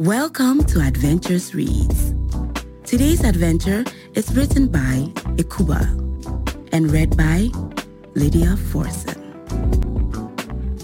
Welcome to Adventures Reads. Today's adventure is written by Ekuba and read by Lydia Forson.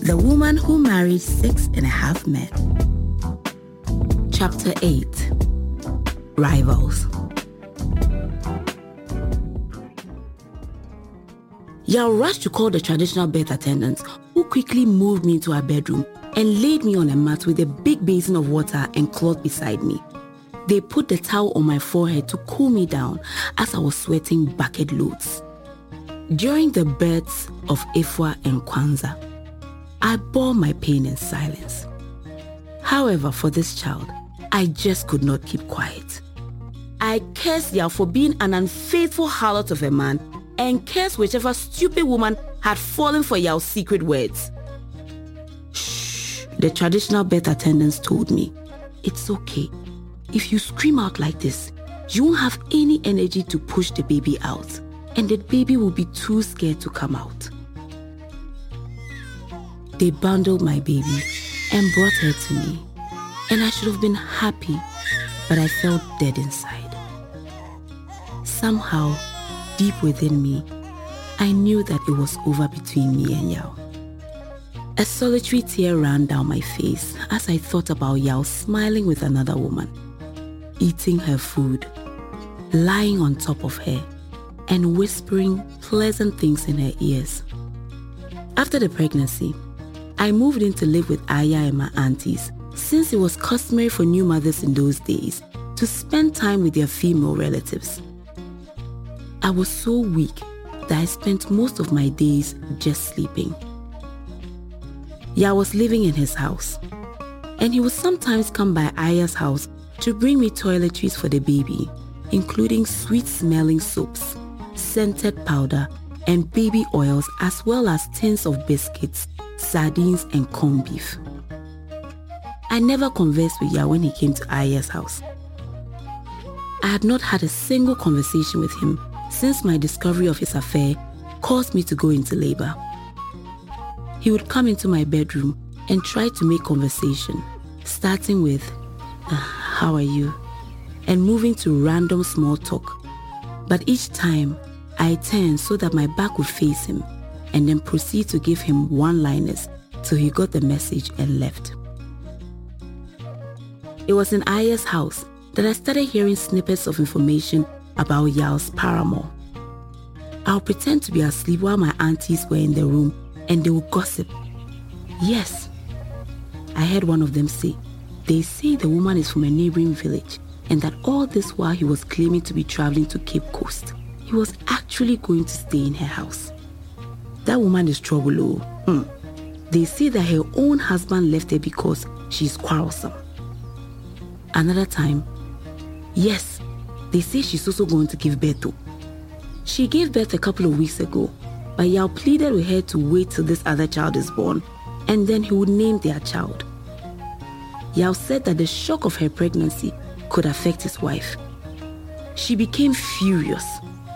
The Woman Who Married Six and a Half Men. Chapter 8 Rivals. Yao rushed to call the traditional bed attendants, who quickly moved me into our bedroom and laid me on a mat with a big basin of water and cloth beside me. They put the towel on my forehead to cool me down as I was sweating bucket loads. During the births of Ifwa and Kwanzaa, I bore my pain in silence. However, for this child, I just could not keep quiet. I cursed Yao for being an unfaithful harlot of a man and cursed whichever stupid woman had fallen for Yao's secret words. The traditional birth attendants told me, it's okay. If you scream out like this, you won't have any energy to push the baby out, and the baby will be too scared to come out. They bundled my baby and brought her to me, and I should have been happy, but I felt dead inside. Somehow, deep within me, I knew that it was over between me and Yao. A solitary tear ran down my face as I thought about Yao smiling with another woman, eating her food, lying on top of her, and whispering pleasant things in her ears. After the pregnancy, I moved in to live with Aya and my aunties since it was customary for new mothers in those days to spend time with their female relatives. I was so weak that I spent most of my days just sleeping. Yeah, I was living in his house, and he would sometimes come by Aya's house to bring me toiletries for the baby, including sweet-smelling soaps, scented powder, and baby oils, as well as tins of biscuits, sardines, and corned beef. I never conversed with Ya when he came to Aya's house. I had not had a single conversation with him since my discovery of his affair caused me to go into labor. He would come into my bedroom and try to make conversation, starting with, uh, How are you? and moving to random small talk. But each time, I turned so that my back would face him and then proceed to give him one liners till he got the message and left. It was in Aya's house that I started hearing snippets of information about Yao's paramour. I'll pretend to be asleep while my aunties were in the room and they will gossip. Yes, I heard one of them say, they say the woman is from a neighboring village and that all this while he was claiming to be traveling to Cape Coast, he was actually going to stay in her house. That woman is trouble, oh. Hmm. They say that her own husband left her because she's quarrelsome. Another time, yes, they say she's also going to give birth to. She gave birth a couple of weeks ago, but Yao pleaded with her to wait till this other child is born and then he would name their child. Yao said that the shock of her pregnancy could affect his wife. She became furious,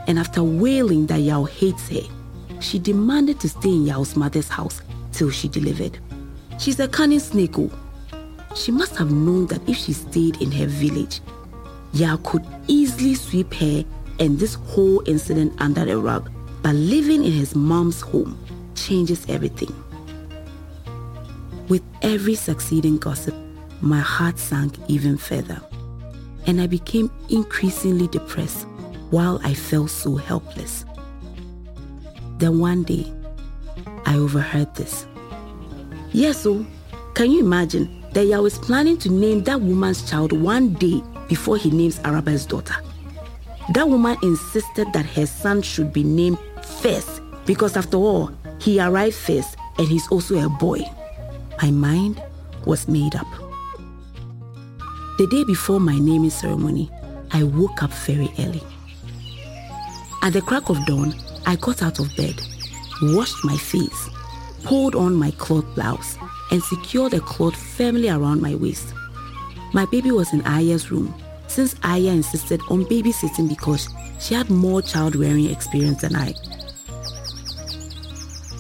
and after wailing that Yao hates her, she demanded to stay in Yao's mother's house till she delivered. She's a cunning snake. Oh. She must have known that if she stayed in her village, Yao could easily sweep her and this whole incident under the rug. But living in his mom's home changes everything. With every succeeding gossip, my heart sank even further, and I became increasingly depressed while I felt so helpless. Then one day, I overheard this. Yes, so can you imagine that Yao is planning to name that woman's child one day before he names Araba's daughter? That woman insisted that her son should be named first because, after all, he arrived first and he's also a boy. My mind was made up. The day before my naming ceremony, I woke up very early. At the crack of dawn, I got out of bed, washed my face, pulled on my cloth blouse, and secured the cloth firmly around my waist. My baby was in Aya's room since Aya insisted on babysitting because she had more child rearing experience than I.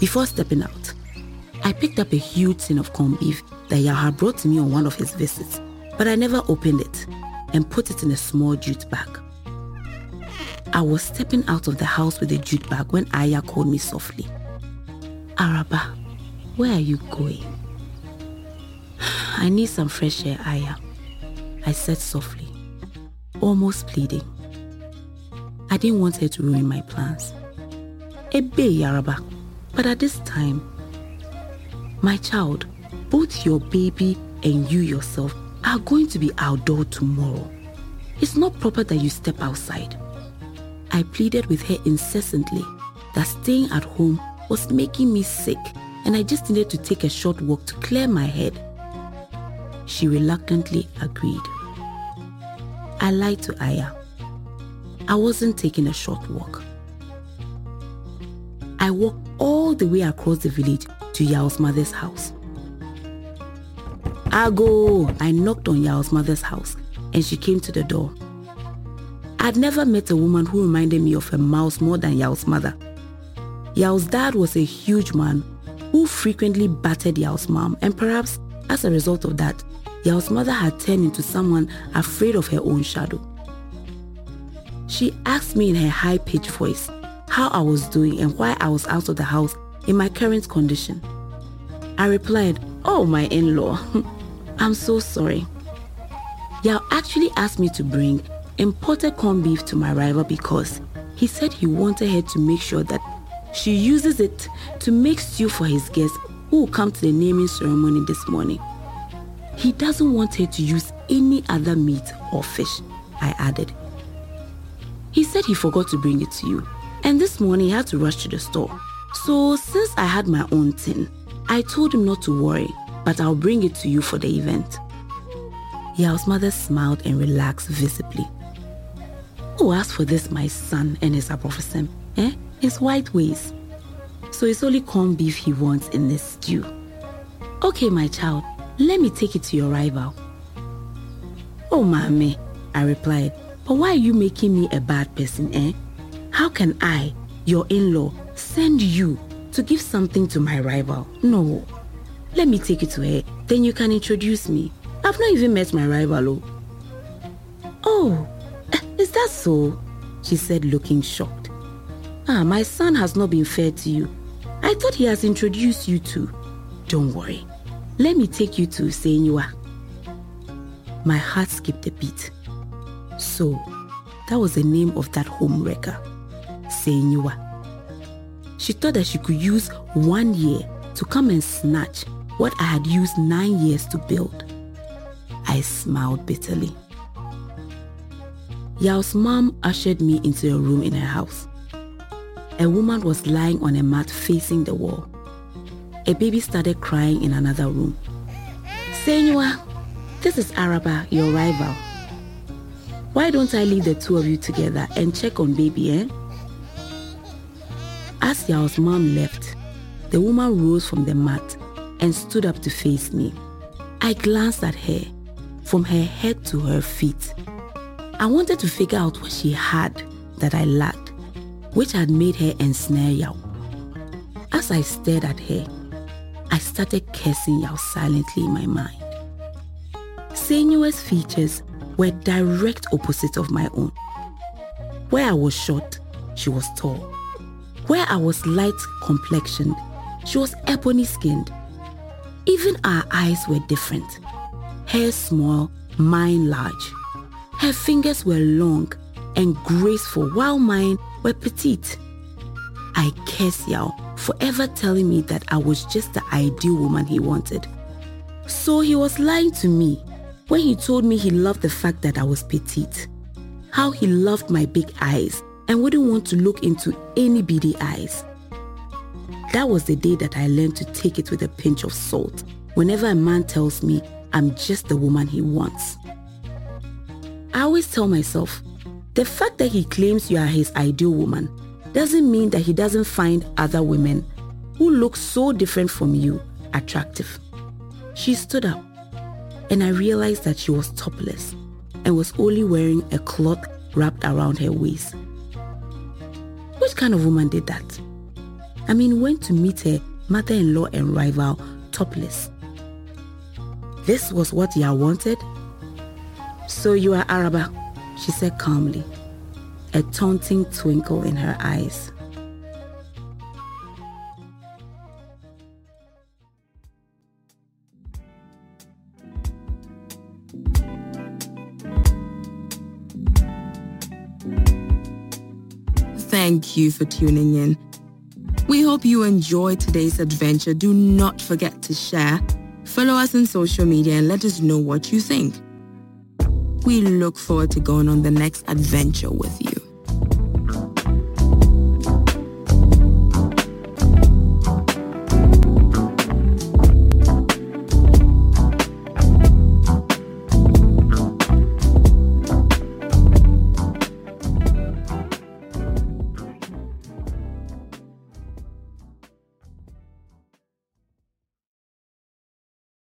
Before stepping out, I picked up a huge tin of corned beef that Yao had brought to me on one of his visits, but I never opened it and put it in a small jute bag. I was stepping out of the house with the jute bag when Aya called me softly. Araba, where are you going? I need some fresh air, Aya, I said softly, almost pleading. I didn't want her to ruin my plans. Ebe Yaraba, but at this time, my child, both your baby and you yourself are going to be outdoor tomorrow. It's not proper that you step outside. I pleaded with her incessantly that staying at home was making me sick and I just needed to take a short walk to clear my head. She reluctantly agreed. I lied to Aya. I wasn't taking a short walk. I walked all the way across the village to Yao's mother's house. Ago! I knocked on Yao's mother's house and she came to the door. I'd never met a woman who reminded me of a mouse more than Yao's mother. Yao's dad was a huge man who frequently battered Yao's mom and perhaps as a result of that, Yao's mother had turned into someone afraid of her own shadow. She asked me in her high-pitched voice how I was doing and why I was out of the house in my current condition. I replied, Oh, my in-law, I'm so sorry. Yao actually asked me to bring imported corned beef to my rival because he said he wanted her to make sure that she uses it to make stew for his guests who will come to the naming ceremony this morning. He doesn't want her to use any other meat or fish, I added. He said he forgot to bring it to you, and this morning he had to rush to the store. So since I had my own tin, I told him not to worry, but I'll bring it to you for the event. Yao's mother smiled and relaxed visibly. Who asked for this, my son and his abrofism? Eh? His white ways. So it's only corned beef he wants in this stew. Okay, my child, let me take it to your rival. Oh, mommy, I replied, but why are you making me a bad person, eh? How can I, your in-law, send you to give something to my rival? No. Let me take it to her, then you can introduce me. I've not even met my rival. Oh, oh is that so? She said, looking shocked. Ah, my son has not been fair to you. I thought he has introduced you to. Don't worry. Let me take you to Senyua. My heart skipped a beat. So, that was the name of that home Senyua. She thought that she could use one year to come and snatch what I had used nine years to build. I smiled bitterly. Yao's mom ushered me into a room in her house. A woman was lying on a mat facing the wall. A baby started crying in another room. Senua, this is Araba, your rival. Why don't I leave the two of you together and check on baby, eh? As Yao's mom left, the woman rose from the mat and stood up to face me. I glanced at her, from her head to her feet. I wanted to figure out what she had that I lacked, which had made her ensnare Yao. As I stared at her, I started cursing Yao silently in my mind. Senua's features were direct opposite of my own. Where I was short, she was tall. Where I was light complexioned, she was ebony skinned. Even our eyes were different. Hair small, mine large. Her fingers were long and graceful while mine were petite. I cursed Yao for ever telling me that I was just the ideal woman he wanted. So he was lying to me when he told me he loved the fact that I was petite. How he loved my big eyes and wouldn't want to look into any beady eyes. That was the day that I learned to take it with a pinch of salt whenever a man tells me I'm just the woman he wants. I always tell myself, the fact that he claims you are his ideal woman doesn't mean that he doesn't find other women who look so different from you attractive. She stood up and I realized that she was topless and was only wearing a cloth wrapped around her waist. Which kind of woman did that? I mean, went to meet her mother-in-law and rival topless. This was what Yao wanted? So you are Araba, she said calmly, a taunting twinkle in her eyes. Thank you for tuning in. We hope you enjoyed today's adventure. Do not forget to share, follow us on social media and let us know what you think. We look forward to going on the next adventure with you.